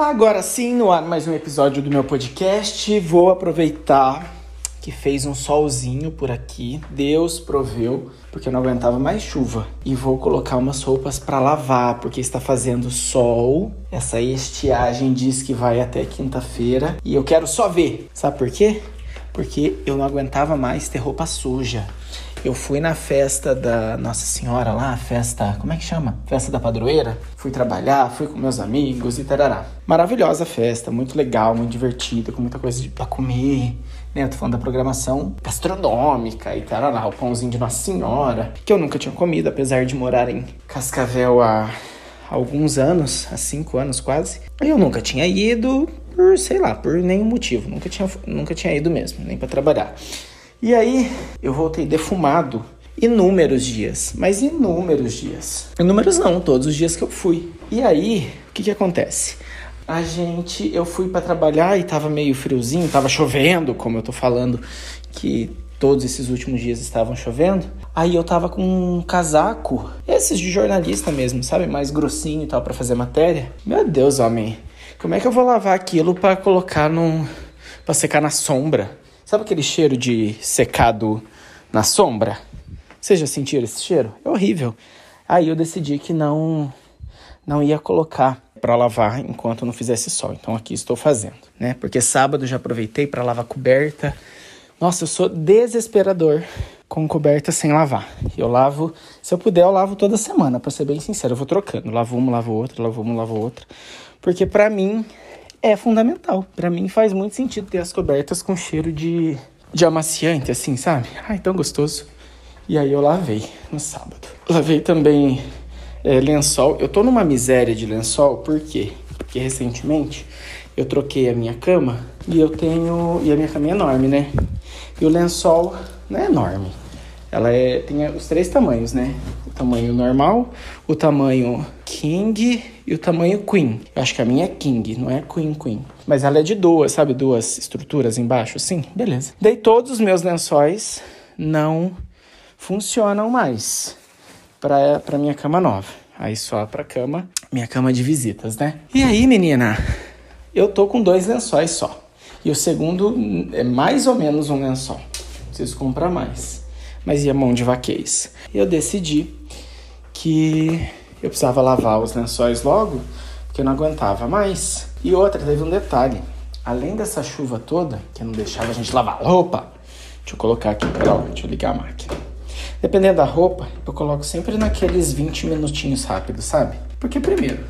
Agora sim, no ar mais um episódio do meu podcast. Vou aproveitar que fez um solzinho por aqui. Deus proveu, porque eu não aguentava mais chuva. E vou colocar umas roupas para lavar, porque está fazendo sol. Essa estiagem diz que vai até quinta-feira e eu quero só ver. Sabe por quê? Porque eu não aguentava mais ter roupa suja. Eu fui na festa da Nossa Senhora lá, festa, como é que chama? Festa da padroeira. Fui trabalhar, fui com meus amigos e tarará. Maravilhosa festa, muito legal, muito divertida, com muita coisa pra comer. Né? Eu tô falando da programação gastronômica e tarará, o pãozinho de Nossa Senhora, que eu nunca tinha comido, apesar de morar em Cascavel há alguns anos, há cinco anos quase. Eu nunca tinha ido por, sei lá, por nenhum motivo. Nunca tinha, nunca tinha ido mesmo, nem para trabalhar. E aí eu voltei defumado inúmeros dias, mas inúmeros dias. Inúmeros não, todos os dias que eu fui. E aí, o que que acontece? A gente, eu fui para trabalhar e tava meio friozinho, tava chovendo, como eu tô falando que todos esses últimos dias estavam chovendo. Aí eu tava com um casaco, esses de jornalista mesmo, sabe, mais grossinho e tal para fazer matéria. Meu Deus, homem. Como é que eu vou lavar aquilo para colocar num para secar na sombra? Sabe aquele cheiro de secado na sombra? Vocês já sentiram esse cheiro? É horrível. Aí eu decidi que não não ia colocar para lavar enquanto não fizesse sol. Então aqui estou fazendo, né? Porque sábado já aproveitei para lavar coberta. Nossa, eu sou desesperador com coberta sem lavar. Eu lavo, se eu puder, eu lavo toda semana, para ser bem sincero. Eu vou trocando, lavo uma, lavo outra, lavo uma, lavo outra, porque para mim é fundamental. Para mim faz muito sentido ter as cobertas com cheiro de, de amaciante, assim, sabe? Ai, tão gostoso. E aí eu lavei no sábado. Lavei também é, lençol. Eu tô numa miséria de lençol, por quê? Porque recentemente eu troquei a minha cama e eu tenho. E a minha cama é enorme, né? E o lençol não é enorme. Ela é, tem os três tamanhos, né? O tamanho normal, o tamanho king e o tamanho queen. Eu acho que a minha é king, não é queen queen. Mas ela é de duas, sabe? Duas estruturas embaixo, assim? Beleza. Daí todos os meus lençóis não funcionam mais para para minha cama nova. Aí só para cama, minha cama de visitas, né? E aí, menina, eu tô com dois lençóis só. E o segundo é mais ou menos um lençol. Preciso comprar mais mas ia mão de vaqueis. Eu decidi que eu precisava lavar os lençóis logo, porque eu não aguentava mais. E outra, teve um detalhe. Além dessa chuva toda, que não deixava a gente lavar roupa, deixa eu colocar aqui, pera deixa eu ligar a máquina. Dependendo da roupa, eu coloco sempre naqueles 20 minutinhos rápidos, sabe? Porque primeiro,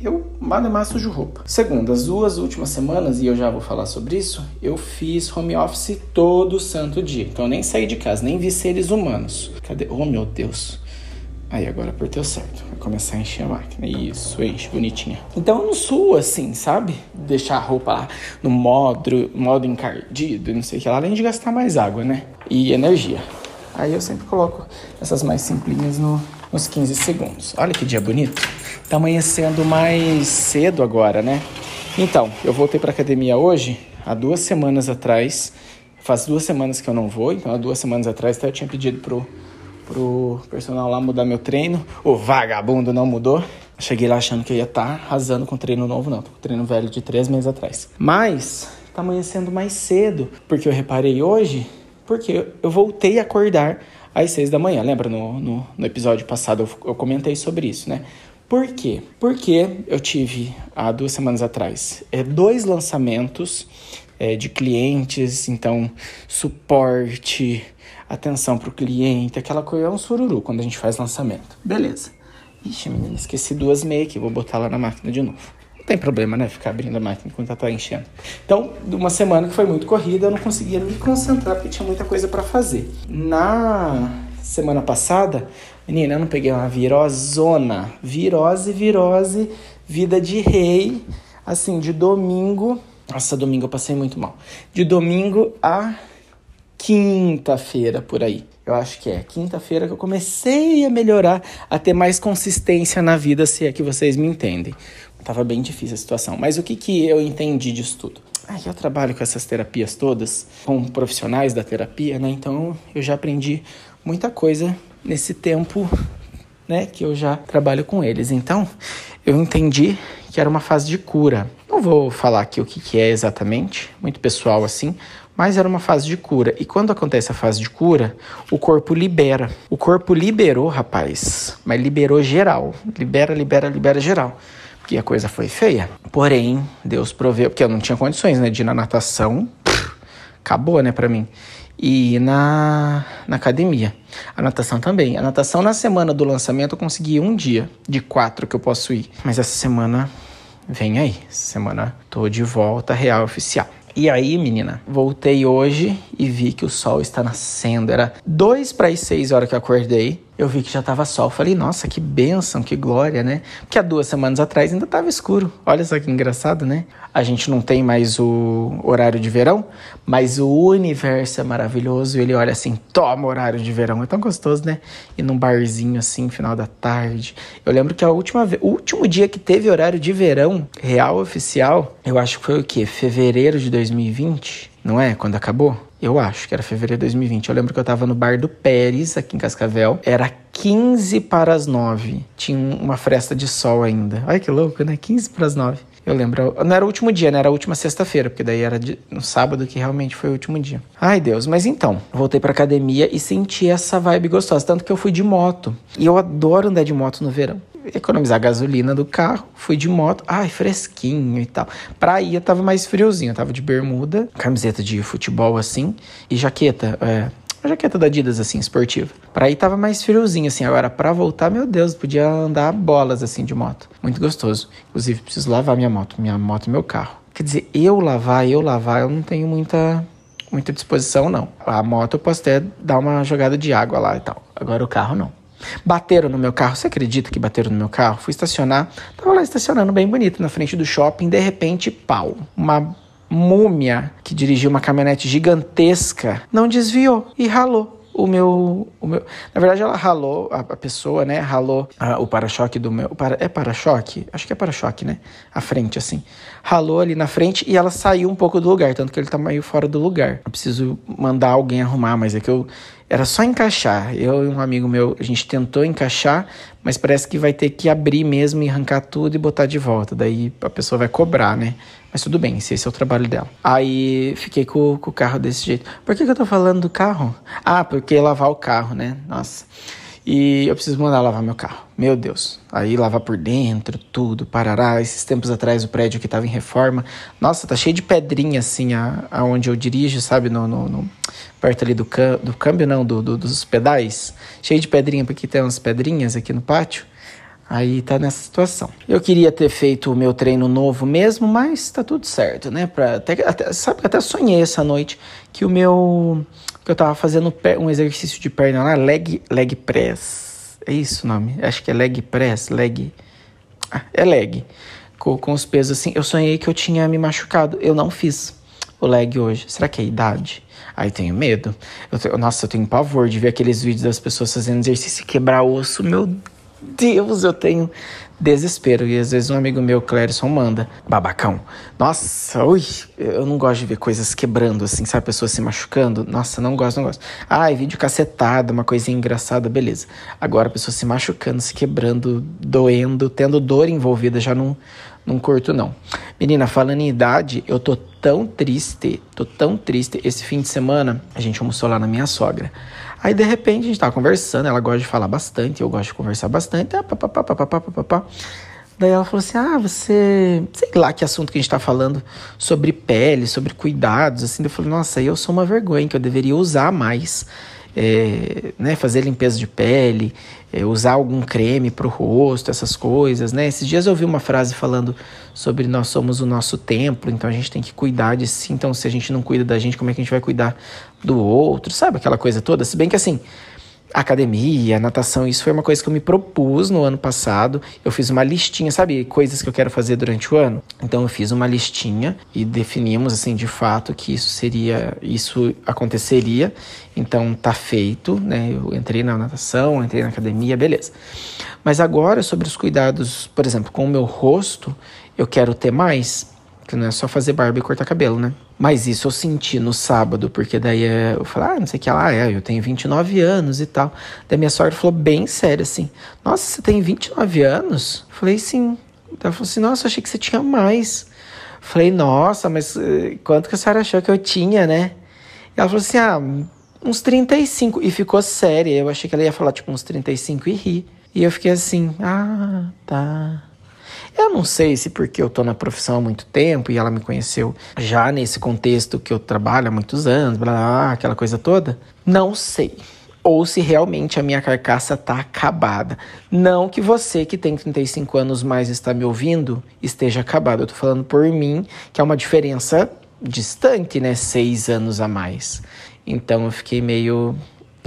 eu malemar sujo roupa. Segundo, as duas últimas semanas, e eu já vou falar sobre isso, eu fiz home office todo santo dia. Então eu nem saí de casa, nem vi seres humanos. Cadê? Oh meu Deus. Aí agora apertei certo. Vai começar a encher a máquina. Isso, enche, bonitinha. Então eu não suo assim, sabe? Deixar a roupa lá no modo, modo encardido, não sei o que lá, além de gastar mais água, né? E energia. Aí eu sempre coloco essas mais simplinhas no, nos 15 segundos. Olha que dia bonito. Tá amanhecendo mais cedo agora, né? Então, eu voltei pra academia hoje, há duas semanas atrás. Faz duas semanas que eu não vou, então há duas semanas atrás até eu tinha pedido pro, pro personal lá mudar meu treino. O vagabundo não mudou. Cheguei lá achando que eu ia estar tá arrasando com treino novo, não. Tô com treino velho de três meses atrás. Mas tá amanhecendo mais cedo, porque eu reparei hoje, porque eu voltei a acordar às seis da manhã. Lembra no, no, no episódio passado eu, eu comentei sobre isso, né? Por quê? Porque eu tive há duas semanas atrás é, dois lançamentos é, de clientes, então suporte, atenção para o cliente, aquela coisa é um sururu quando a gente faz lançamento. Beleza. Ixi, menina, esqueci duas make, vou botar lá na máquina de novo. Tem problema, né? Ficar abrindo a máquina enquanto tá enchendo. Então, de uma semana que foi muito corrida, eu não conseguia me concentrar porque tinha muita coisa para fazer. Na semana passada, menina, eu não peguei uma virosona. Virose, virose, vida de rei. Assim, de domingo. Nossa, domingo eu passei muito mal. De domingo a quinta-feira por aí. Eu acho que é quinta-feira que eu comecei a melhorar, a ter mais consistência na vida, se é que vocês me entendem. Tava bem difícil a situação. Mas o que, que eu entendi disso tudo? Ah, eu trabalho com essas terapias todas, com profissionais da terapia, né? Então eu já aprendi muita coisa nesse tempo, né, que eu já trabalho com eles. Então, eu entendi que era uma fase de cura. não vou falar aqui o que, que é exatamente, muito pessoal assim, mas era uma fase de cura. E quando acontece a fase de cura, o corpo libera. O corpo liberou, rapaz, mas liberou geral. Libera, libera, libera geral. Porque a coisa foi feia. Porém, Deus proveu, porque eu não tinha condições, né, de ir na natação. Pff, acabou, né, pra mim. E na, na academia. A natação também. A natação na semana do lançamento eu consegui um dia de quatro que eu posso ir. Mas essa semana vem aí. Essa semana tô de volta real oficial. E aí, menina, voltei hoje e vi que o sol está nascendo. Era dois para as seis horas que eu acordei eu vi que já tava sol. Falei, nossa, que bênção, que glória, né? Porque há duas semanas atrás ainda tava escuro. Olha só que engraçado, né? A gente não tem mais o horário de verão, mas o universo é maravilhoso. Ele olha assim, toma horário de verão. É tão gostoso, né? E num barzinho assim, final da tarde. Eu lembro que a última o último dia que teve horário de verão real oficial, eu acho que foi o quê? Fevereiro de 2020, não é? Quando acabou? Eu acho que era fevereiro de 2020. Eu lembro que eu tava no bar do Pérez, aqui em Cascavel. Era 15 para as 9. Tinha uma fresta de sol ainda. Ai, que louco, né? 15 para as 9. Eu lembro, não era o último dia, né? Era a última sexta-feira, porque daí era de, no sábado que realmente foi o último dia. Ai, Deus, mas então, voltei pra academia e senti essa vibe gostosa, tanto que eu fui de moto. E eu adoro andar de moto no verão economizar gasolina do carro, fui de moto, ai, fresquinho e tal. Pra ir eu tava mais friozinho, tava de bermuda, camiseta de futebol assim, e jaqueta, é, uma jaqueta da Adidas, assim, esportiva. Pra ir tava mais friozinho, assim. Agora, pra voltar, meu Deus, podia andar bolas, assim, de moto. Muito gostoso. Inclusive, preciso lavar minha moto. Minha moto e meu carro. Quer dizer, eu lavar, eu lavar, eu não tenho muita, muita disposição, não. A moto eu posso até dar uma jogada de água lá e tal. Agora o carro, não. Bateram no meu carro. Você acredita que bateram no meu carro? Fui estacionar. Tava lá estacionando bem bonito na frente do shopping. De repente, pau. Uma múmia que dirigiu uma caminhonete gigantesca não desviou e ralou o meu, o meu. Na verdade, ela ralou, a, a pessoa, né? Ralou a, o para-choque do meu. Para, é para-choque? Acho que é para-choque, né? A frente, assim. Ralou ali na frente e ela saiu um pouco do lugar, tanto que ele tá meio fora do lugar. Eu preciso mandar alguém arrumar, mas é que eu era só encaixar. Eu e um amigo meu, a gente tentou encaixar, mas parece que vai ter que abrir mesmo e arrancar tudo e botar de volta. Daí a pessoa vai cobrar, né? Mas tudo bem, se esse é o trabalho dela. Aí fiquei com, com o carro desse jeito. Por que, que eu tô falando do carro? Ah, porque lavar o carro, né? Nossa. E eu preciso mandar lavar meu carro. Meu Deus. Aí lavar por dentro, tudo, parará. Esses tempos atrás o prédio que tava em reforma. Nossa, tá cheio de pedrinha assim aonde eu dirijo, sabe? No, no, no perto ali do, cam do câmbio, não, do, do, dos pedais. Cheio de pedrinha, porque tem umas pedrinhas aqui no pátio. Aí tá nessa situação. Eu queria ter feito o meu treino novo mesmo, mas tá tudo certo, né? Pra, até, até, sabe até sonhei essa noite que o meu que eu tava fazendo um exercício de perna lá, leg, leg press. É isso o nome? Acho que é leg press, leg. Ah, é leg. Com, com os pesos assim. Eu sonhei que eu tinha me machucado. Eu não fiz o leg hoje. Será que é idade? Aí tenho medo. Eu nossa, eu tenho pavor de ver aqueles vídeos das pessoas fazendo exercício e quebrar osso. Meu Deus, eu tenho desespero. E às vezes um amigo meu, Clérison, manda, babacão. Nossa, ui, eu não gosto de ver coisas quebrando, assim, sabe? Pessoas se machucando. Nossa, não gosto, não gosto. Ai, vídeo cacetado, uma coisinha engraçada, beleza. Agora, pessoas se machucando, se quebrando, doendo, tendo dor envolvida, já não, não curto, não. Menina, falando em idade, eu tô tão triste, tô tão triste. Esse fim de semana, a gente almoçou lá na minha sogra. Aí, de repente, a gente tava conversando, ela gosta de falar bastante, eu gosto de conversar bastante. Ah, pá, pá, pá, pá, pá, pá, pá. Daí ela falou assim: Ah, você. Sei lá que assunto que a gente tá falando sobre pele, sobre cuidados, assim. Eu falei: Nossa, eu sou uma vergonha, que eu deveria usar mais é, né, fazer limpeza de pele, é, usar algum creme para o rosto, essas coisas, né? Esses dias eu ouvi uma frase falando sobre nós somos o nosso templo, então a gente tem que cuidar de si. Então, se a gente não cuida da gente, como é que a gente vai cuidar do outro? Sabe aquela coisa toda? Se bem que assim, academia, natação, isso foi uma coisa que eu me propus no ano passado. Eu fiz uma listinha, sabe, coisas que eu quero fazer durante o ano. Então eu fiz uma listinha e definimos assim de fato que isso seria, isso aconteceria. Então tá feito, né? Eu entrei na natação, entrei na academia, beleza. Mas agora sobre os cuidados, por exemplo, com o meu rosto, eu quero ter mais, que não é só fazer barba e cortar cabelo, né? Mas isso eu senti no sábado, porque daí eu falei, ah, não sei o que lá, é, eu tenho 29 anos e tal. Daí minha sogra falou bem sério assim: Nossa, você tem 29 anos? Eu falei, sim. Ela falou assim: Nossa, achei que você tinha mais. Falei, nossa, mas eh, quanto que a senhora achou que eu tinha, né? E ela falou assim, ah, uns 35. E ficou séria. Eu achei que ela ia falar, tipo, uns 35 e ri. E eu fiquei assim, ah, tá. Eu não sei se porque eu tô na profissão há muito tempo e ela me conheceu já nesse contexto que eu trabalho há muitos anos, blá, blá aquela coisa toda. Não sei ou se realmente a minha carcaça tá acabada. Não que você que tem 35 anos mais está me ouvindo esteja acabado. Eu tô falando por mim, que é uma diferença distante, né? Seis anos a mais. Então eu fiquei meio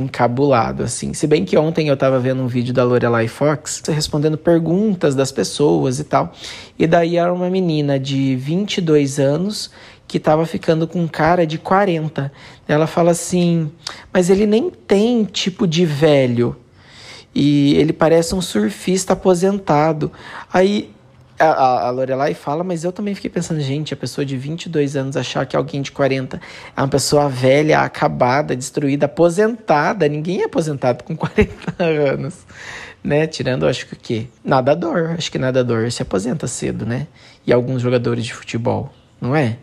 encabulado, assim. Se bem que ontem eu tava vendo um vídeo da Lorelai Fox respondendo perguntas das pessoas e tal. E daí era uma menina de 22 anos que estava ficando com cara de 40. Ela fala assim: Mas ele nem tem tipo de velho. E ele parece um surfista aposentado. Aí a, a Lorelai fala, mas eu também fiquei pensando, gente, a pessoa de 22 anos achar que alguém de 40 é uma pessoa velha, acabada, destruída, aposentada. Ninguém é aposentado com 40 anos, né? Tirando, acho que o quê? Nadador. Acho que nadador se aposenta cedo, né? E alguns jogadores de futebol, não é?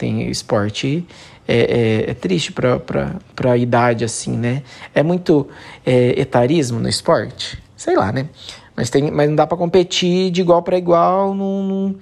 tem esporte é, é, é triste para a idade assim, né? É muito é, etarismo no esporte, sei lá, né? Mas, tem, mas não dá para competir de igual para igual num,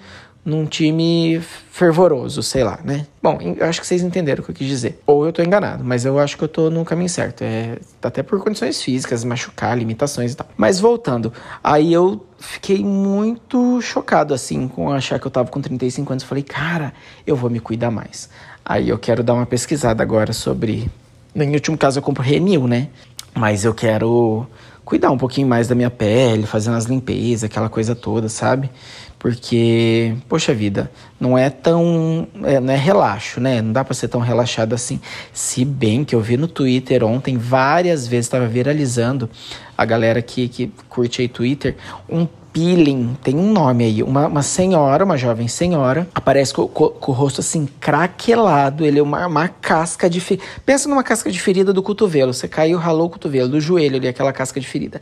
num, time fervoroso, sei lá, né? Bom, eu acho que vocês entenderam o que eu quis dizer. Ou eu tô enganado, mas eu acho que eu tô no caminho certo. É, até por condições físicas, machucar, limitações e tal. Mas voltando, aí eu fiquei muito chocado, assim, com achar que eu tava com 35 anos. Falei, cara, eu vou me cuidar mais. Aí eu quero dar uma pesquisada agora sobre. No último caso, eu compro Renil, né? Mas eu quero cuidar um pouquinho mais da minha pele, fazendo as limpezas, aquela coisa toda, sabe? Porque, poxa vida, não é tão. É, não é relaxo, né? Não dá pra ser tão relaxado assim. Se bem que eu vi no Twitter ontem, várias vezes, estava viralizando a galera que, que curte aí Twitter, um peeling, tem um nome aí, uma, uma senhora, uma jovem senhora, aparece com, com, com o rosto assim craquelado, ele é uma, uma casca de ferida. Pensa numa casca de ferida do cotovelo, você caiu, ralou o cotovelo, do joelho ali, aquela casca de ferida.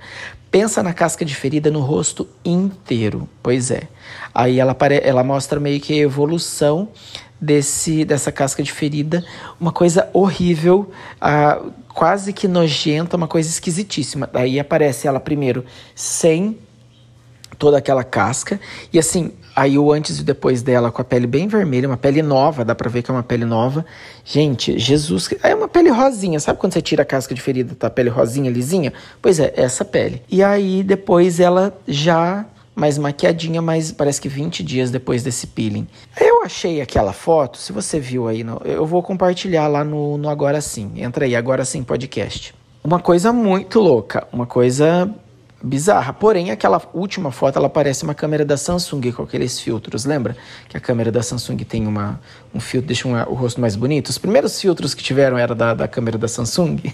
Pensa na casca de ferida no rosto inteiro, pois é. Aí ela, ela mostra meio que a evolução desse dessa casca de ferida, uma coisa horrível, uh, quase que nojenta, uma coisa esquisitíssima. Daí aparece ela primeiro sem toda aquela casca e assim, aí o antes e depois dela com a pele bem vermelha, uma pele nova, dá pra ver que é uma pele nova. Gente, Jesus, é uma pele rosinha, sabe quando você tira a casca de ferida, tá a pele rosinha, lisinha? Pois é, essa pele. E aí depois ela já mais maquiadinha, mas parece que 20 dias depois desse peeling. Eu achei aquela foto, se você viu aí, eu vou compartilhar lá no, no Agora Sim. Entra aí, Agora Sim Podcast. Uma coisa muito louca, uma coisa bizarra. Porém, aquela última foto, ela parece uma câmera da Samsung com aqueles filtros. Lembra que a câmera da Samsung tem uma, um filtro, deixa o rosto mais bonito? Os primeiros filtros que tiveram era da, da câmera da Samsung.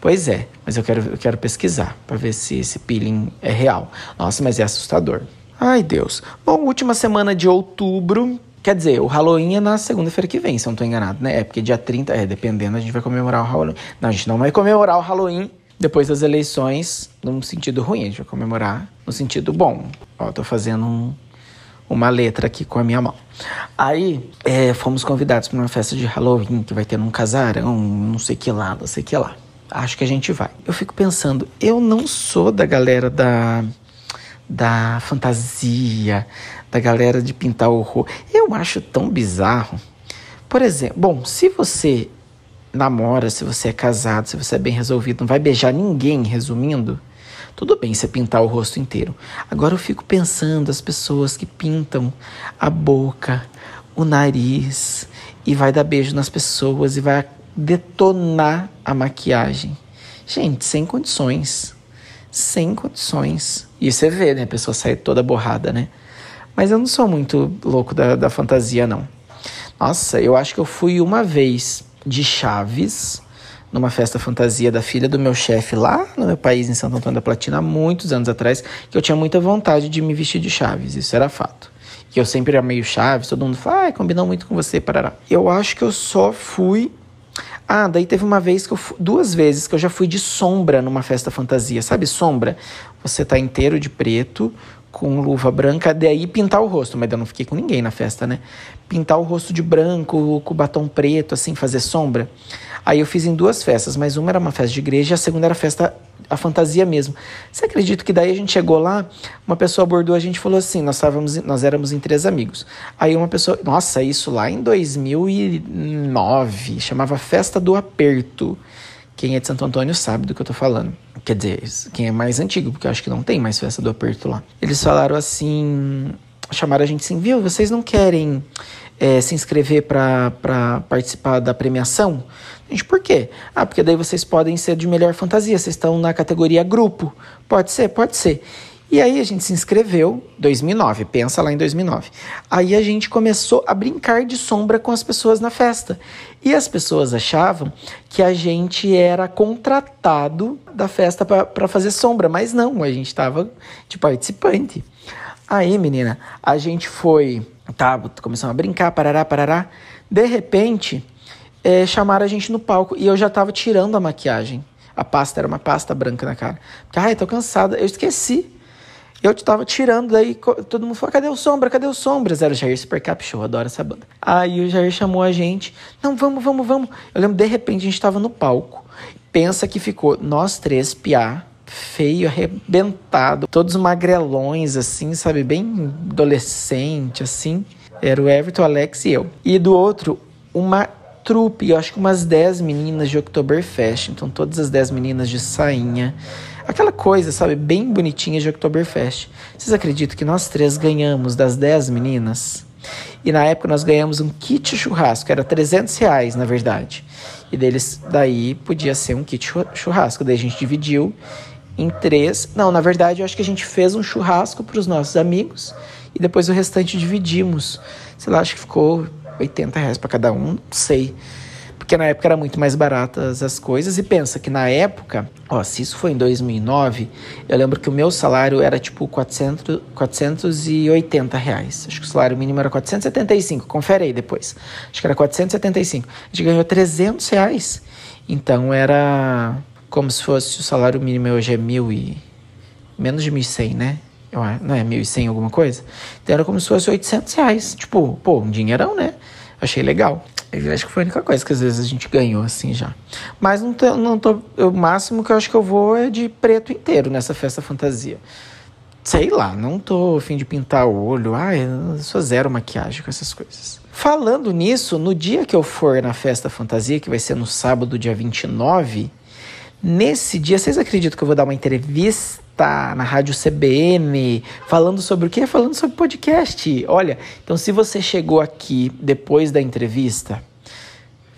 Pois é, mas eu quero, eu quero pesquisar para ver se esse peeling é real. Nossa, mas é assustador. Ai, Deus. Bom, última semana de outubro. Quer dizer, o Halloween é na segunda-feira que vem, se eu não tô enganado, né? É porque dia 30, é, dependendo, a gente vai comemorar o Halloween. Não, a gente não vai comemorar o Halloween depois das eleições num sentido ruim, a gente vai comemorar no sentido bom. Ó, tô fazendo um, uma letra aqui com a minha mão. Aí, é, fomos convidados para uma festa de Halloween que vai ter num casarão, não sei que lá, não sei que lá acho que a gente vai. Eu fico pensando, eu não sou da galera da da fantasia, da galera de pintar horror. Eu acho tão bizarro. Por exemplo, bom, se você namora, se você é casado, se você é bem resolvido, não vai beijar ninguém, resumindo, tudo bem você pintar o rosto inteiro. Agora eu fico pensando as pessoas que pintam a boca, o nariz e vai dar beijo nas pessoas e vai detonar a maquiagem. Gente, sem condições. Sem condições. E você vê, né? A pessoa sai toda borrada, né? Mas eu não sou muito louco da, da fantasia, não. Nossa, eu acho que eu fui uma vez de Chaves, numa festa fantasia da filha do meu chefe lá no meu país, em Santo Antônio da Platina, há muitos anos atrás, que eu tinha muita vontade de me vestir de Chaves, isso era fato. Que eu sempre era meio Chaves, todo mundo fala, ah, combinou muito com você, parará. Eu acho que eu só fui ah, daí teve uma vez que eu duas vezes que eu já fui de sombra numa festa fantasia, sabe sombra? Você tá inteiro de preto, com luva branca, daí pintar o rosto, mas eu não fiquei com ninguém na festa, né? Pintar o rosto de branco, com batom preto, assim, fazer sombra. Aí eu fiz em duas festas, mas uma era uma festa de igreja a segunda era a festa, a fantasia mesmo. Você acredita que daí a gente chegou lá, uma pessoa abordou a gente e falou assim, nós, estávamos, nós éramos em três amigos. Aí uma pessoa, nossa, isso lá em 2009, chamava Festa do Aperto. Quem é de Santo Antônio sabe do que eu tô falando. Quer dizer, quem é mais antigo, porque eu acho que não tem mais festa do aperto lá. Eles falaram assim, chamaram a gente assim, viu, vocês não querem é, se inscrever para participar da premiação? Gente, por quê? Ah, porque daí vocês podem ser de melhor fantasia, vocês estão na categoria grupo. Pode ser? Pode ser. E aí a gente se inscreveu, 2009, pensa lá em 2009. Aí a gente começou a brincar de sombra com as pessoas na festa. E as pessoas achavam que a gente era contratado da festa para fazer sombra, mas não, a gente estava de participante. Aí, menina, a gente foi, tá, começamos a brincar, parará, parará. De repente, é, chamaram a gente no palco e eu já estava tirando a maquiagem. A pasta era uma pasta branca na cara. Porque, ai, tô cansada. Eu esqueci eu tava tirando, daí todo mundo falou: cadê o Sombra? Cadê o Sombra? Era o Jair Super Cap Show, adoro essa banda. Aí o Jair chamou a gente: não, vamos, vamos, vamos. Eu lembro, de repente, a gente tava no palco. Pensa que ficou nós três, piá, feio, arrebentado, todos magrelões, assim, sabe? Bem adolescente, assim. Era o Everton, o Alex e eu. E do outro, uma trupe, eu acho que umas 10 meninas de Oktoberfest. Então, todas as 10 meninas de sainha Aquela coisa, sabe, bem bonitinha de Oktoberfest. Vocês acreditam que nós três ganhamos das 10 meninas? E na época nós ganhamos um kit churrasco, era 300 reais na verdade. E deles, daí podia ser um kit churrasco. Daí a gente dividiu em três. Não, na verdade eu acho que a gente fez um churrasco para os nossos amigos e depois o restante dividimos. Sei lá, acho que ficou 80 reais para cada um, não sei porque na época era muito mais baratas as coisas. E pensa que na época, ó, se isso foi em 2009, eu lembro que o meu salário era tipo 400, 480 reais. Acho que o salário mínimo era 475, confere aí depois. Acho que era 475. A gente ganhou 300 reais. Então era como se fosse o salário mínimo hoje é mil e... menos de 1.100, né? Não é 1.100 alguma coisa? Então era como se fosse 800 reais. Tipo, pô, um dinheirão, né? Achei legal. Eu acho que foi a única coisa que às vezes a gente ganhou assim já. Mas não tô, não tô, o máximo que eu acho que eu vou é de preto inteiro nessa festa fantasia. Sei lá, não tô fim de pintar o olho. Ah, eu sou zero maquiagem com essas coisas. Falando nisso, no dia que eu for na festa fantasia, que vai ser no sábado, dia 29, nesse dia, vocês acreditam que eu vou dar uma entrevista na Rádio CBN, falando sobre o quê? Falando sobre podcast. Olha, então se você chegou aqui depois da entrevista,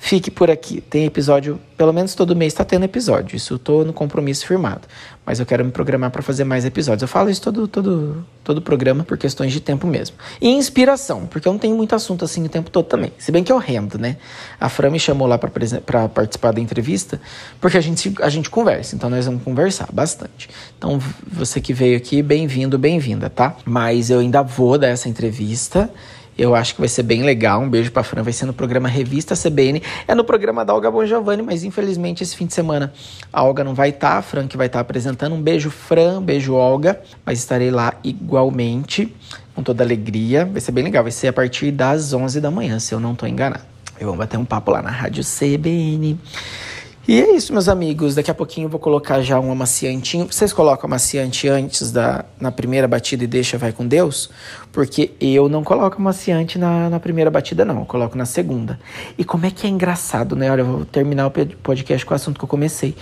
Fique por aqui. Tem episódio, pelo menos todo mês está tendo episódio. Isso eu tô no compromisso firmado. Mas eu quero me programar para fazer mais episódios. Eu falo isso todo todo todo programa por questões de tempo mesmo. E inspiração, porque eu não tenho muito assunto assim o tempo todo também. Se bem que eu rendo, né? A Fran me chamou lá para participar da entrevista, porque a gente a gente conversa. Então nós vamos conversar bastante. Então você que veio aqui, bem-vindo, bem-vinda, tá? Mas eu ainda vou dar essa entrevista. Eu acho que vai ser bem legal. Um beijo pra Fran. Vai ser no programa Revista CBN. É no programa da Olga Bon Giovanni, mas infelizmente esse fim de semana a Olga não vai estar. Tá, a Fran que vai estar tá apresentando. Um beijo, Fran. Um beijo, Olga. Mas estarei lá igualmente, com toda alegria. Vai ser bem legal. Vai ser a partir das 11 da manhã, se eu não tô enganado. E vamos bater um papo lá na Rádio CBN. E é isso, meus amigos. Daqui a pouquinho eu vou colocar já um amaciantinho. Vocês colocam amaciante antes da na primeira batida e deixa vai com Deus? Porque eu não coloco amaciante na, na primeira batida, não. Eu coloco na segunda. E como é que é engraçado, né? Olha, eu vou terminar o podcast com o assunto que eu comecei.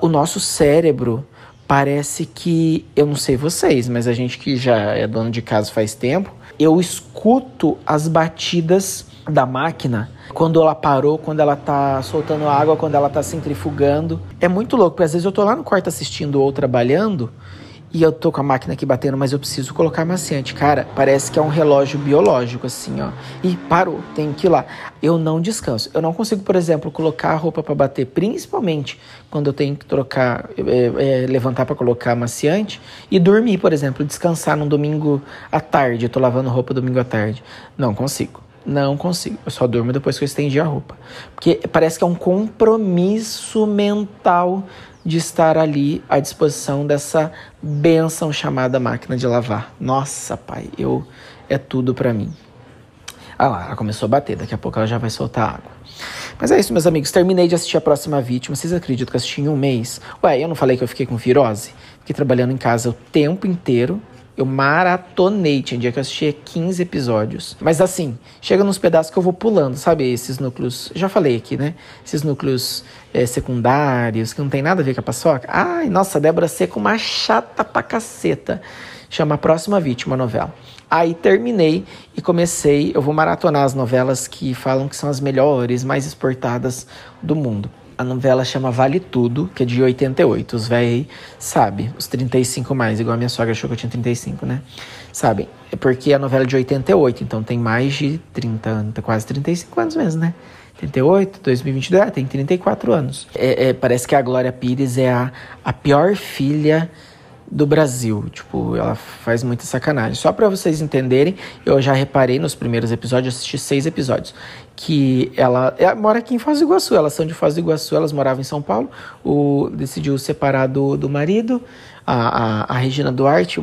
O nosso cérebro parece que, eu não sei vocês, mas a gente que já é dono de casa faz tempo, eu escuto as batidas da máquina quando ela parou, quando ela tá soltando água, quando ela tá centrifugando. É muito louco, porque às vezes eu tô lá no quarto assistindo ou trabalhando e eu tô com a máquina aqui batendo, mas eu preciso colocar maciante. Cara, parece que é um relógio biológico, assim, ó. E parou, tem que ir lá. Eu não descanso. Eu não consigo, por exemplo, colocar a roupa para bater, principalmente quando eu tenho que trocar, é, é, levantar para colocar maciante e dormir, por exemplo, descansar num domingo à tarde. Eu tô lavando roupa domingo à tarde. Não consigo. Não consigo. Eu só durmo depois que eu estendi a roupa. Porque parece que é um compromisso mental de estar ali à disposição dessa benção chamada máquina de lavar. Nossa, pai, eu é tudo para mim. Ah lá, ela começou a bater, daqui a pouco ela já vai soltar água. Mas é isso, meus amigos. Terminei de assistir a próxima vítima. Vocês acreditam que assisti em um mês? Ué, eu não falei que eu fiquei com virose? Fiquei trabalhando em casa o tempo inteiro eu maratonei, tinha dia que eu assistia 15 episódios. Mas assim, chega nos pedaços que eu vou pulando, sabe? Esses núcleos, já falei aqui, né? Esses núcleos é, secundários, que não tem nada a ver com a paçoca. Ai, nossa, Débora Seco, uma chata pra caceta. Chama A Próxima Vítima a novela. Aí terminei e comecei, eu vou maratonar as novelas que falam que são as melhores, mais exportadas do mundo. A novela chama Vale Tudo, que é de 88. Os véi sabe, os 35 mais, igual a minha sogra achou que eu tinha 35, né? Sabem? É porque a novela é de 88, então tem mais de 30 anos, quase 35 anos mesmo, né? 88, 2022, é, tem 34 anos. É, é, parece que a Glória Pires é a, a pior filha do Brasil. Tipo, ela faz muita sacanagem. Só para vocês entenderem, eu já reparei nos primeiros episódios, assisti seis episódios, que ela, ela mora aqui em Foz do Iguaçu. Elas são de Foz do Iguaçu, elas moravam em São Paulo. O decidiu separar do, do marido. A, a, a Regina Duarte,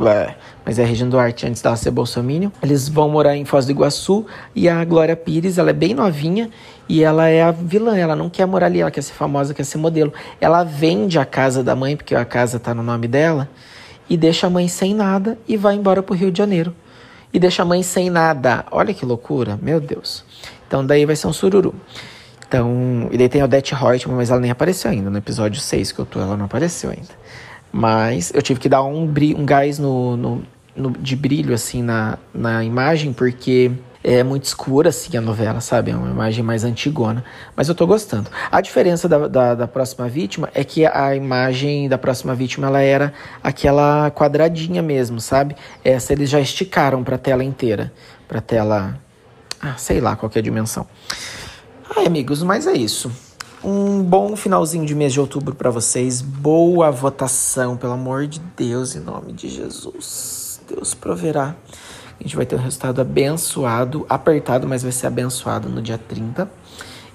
mas é a Regina Duarte antes dela ser bolsominion. Eles vão morar em Foz do Iguaçu e a Glória Pires, ela é bem novinha e ela é a vilã, ela não quer morar ali, ela quer ser famosa, quer ser modelo. Ela vende a casa da mãe, porque a casa tá no nome dela, e deixa a mãe sem nada e vai embora pro Rio de Janeiro. E deixa a mãe sem nada. Olha que loucura, meu Deus. Então daí vai ser um sururu. Então, e daí tem a Odette Reutemann, mas ela nem apareceu ainda. No episódio 6 que eu tô, ela não apareceu ainda. Mas eu tive que dar um, um gás no, no, no, de brilho, assim, na, na imagem, porque é muito escura, assim, a novela, sabe? É uma imagem mais antigona. Mas eu tô gostando. A diferença da, da, da, próxima vítima é que a imagem da próxima vítima, ela era aquela quadradinha mesmo, sabe? Essa eles já esticaram pra tela inteira. Pra tela... Ah, sei lá qual é a dimensão. Ai, amigos, mas é isso. Um bom finalzinho de mês de outubro para vocês. Boa votação, pelo amor de Deus, em nome de Jesus. Deus proverá. A gente vai ter um resultado abençoado, apertado, mas vai ser abençoado no dia 30.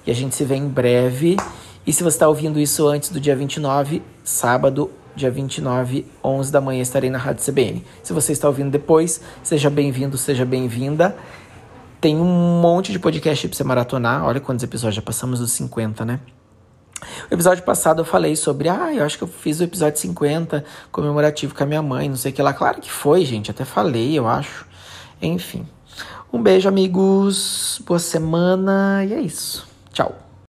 E a gente se vê em breve. E se você está ouvindo isso antes do dia 29, sábado, dia 29, 11 da manhã, estarei na Rádio CBN. Se você está ouvindo depois, seja bem-vindo, seja bem-vinda. Tem um monte de podcast para você maratonar. Olha quantos episódios, já passamos dos 50, né? O episódio passado eu falei sobre, ah, eu acho que eu fiz o episódio 50 comemorativo com a minha mãe, não sei o que lá. Claro que foi, gente, até falei, eu acho. Enfim. Um beijo, amigos. Boa semana e é isso. Tchau.